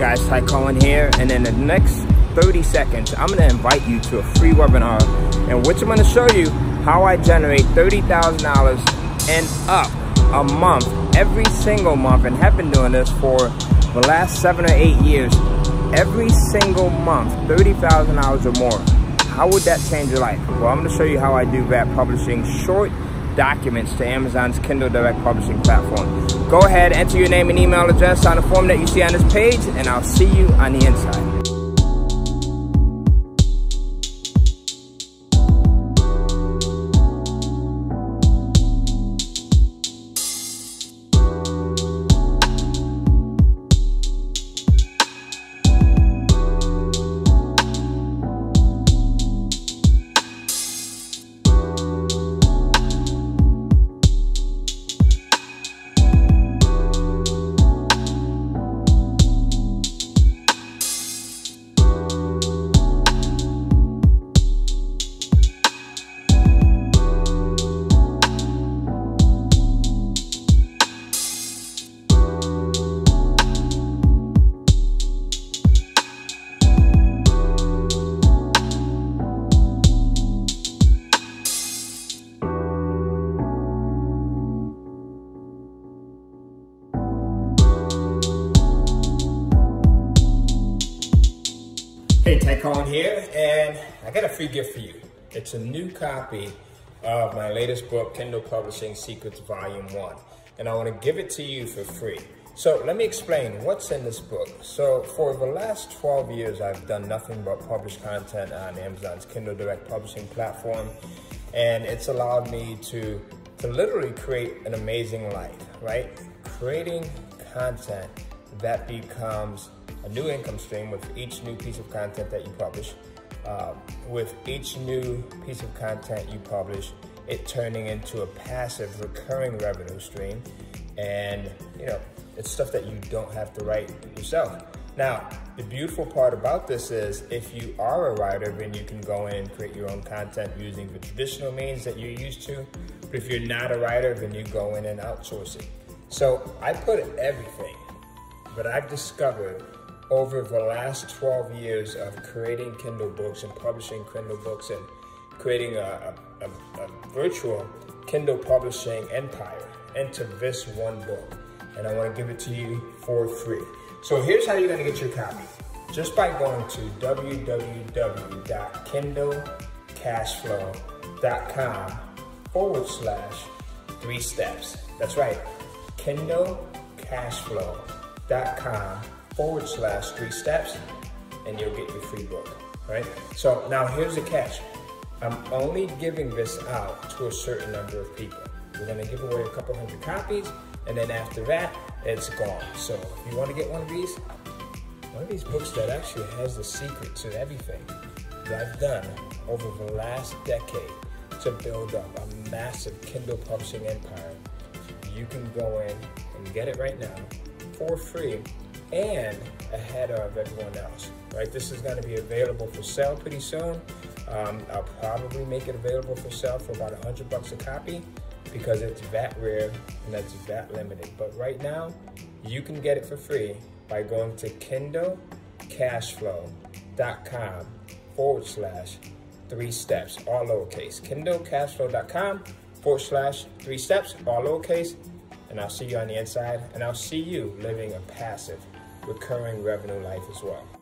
guys, Ty Cohen here, and in the next 30 seconds, I'm gonna invite you to a free webinar in which I'm gonna show you how I generate $30,000 and up a month, every single month, and have been doing this for the last seven or eight years. Every single month, $30,000 or more. How would that change your life? Well, I'm gonna show you how I do that publishing short documents to Amazon's Kindle Direct Publishing platform. Go ahead, enter your name and email address on the form that you see on this page, and I'll see you on the inside. Hey, Ty Cohen here, and I got a free gift for you. It's a new copy of my latest book, Kindle Publishing Secrets Volume 1, and I want to give it to you for free. So let me explain what's in this book. So for the last 12 years, I've done nothing but publish content on Amazon's Kindle Direct Publishing platform, and it's allowed me to, to literally create an amazing life, right? Creating content that becomes a new income stream with each new piece of content that you publish. Um, with each new piece of content you publish, it turning into a passive recurring revenue stream. And, you know, it's stuff that you don't have to write yourself. Now, the beautiful part about this is if you are a writer, then you can go in and create your own content using the traditional means that you're used to. But if you're not a writer, then you go in and outsource it. So I put everything but I've discovered over the last 12 years of creating Kindle books and publishing Kindle books and creating a, a, a, a virtual Kindle publishing empire into this one book. And I want to give it to you for free. So here's how you're going to get your copy. Just by going to www.kindlecashflow.com forward slash three steps. That's right, kindlecashflow.com forward slash three steps and you'll get your free book, right? So now here's the catch. I'm only giving this out to a certain number of people. We're gonna give away a couple hundred copies and then after that, it's gone. So if you wanna get one of these, one of these books that actually has the secret to everything that I've done over the last decade to build up a massive Kindle publishing empire, you can go in and get it right now for free and ahead of everyone else, right? This is gonna be available for sale pretty soon. Um, I'll probably make it available for sale for about 100 bucks a copy because it's that rare and that's that limited. But right now, you can get it for free by going to kindlecashflow.com forward slash three steps, all lowercase. kindlecashflow.com forward slash three steps, all lowercase. And I'll see you on the inside and I'll see you living a passive recurring revenue life as well.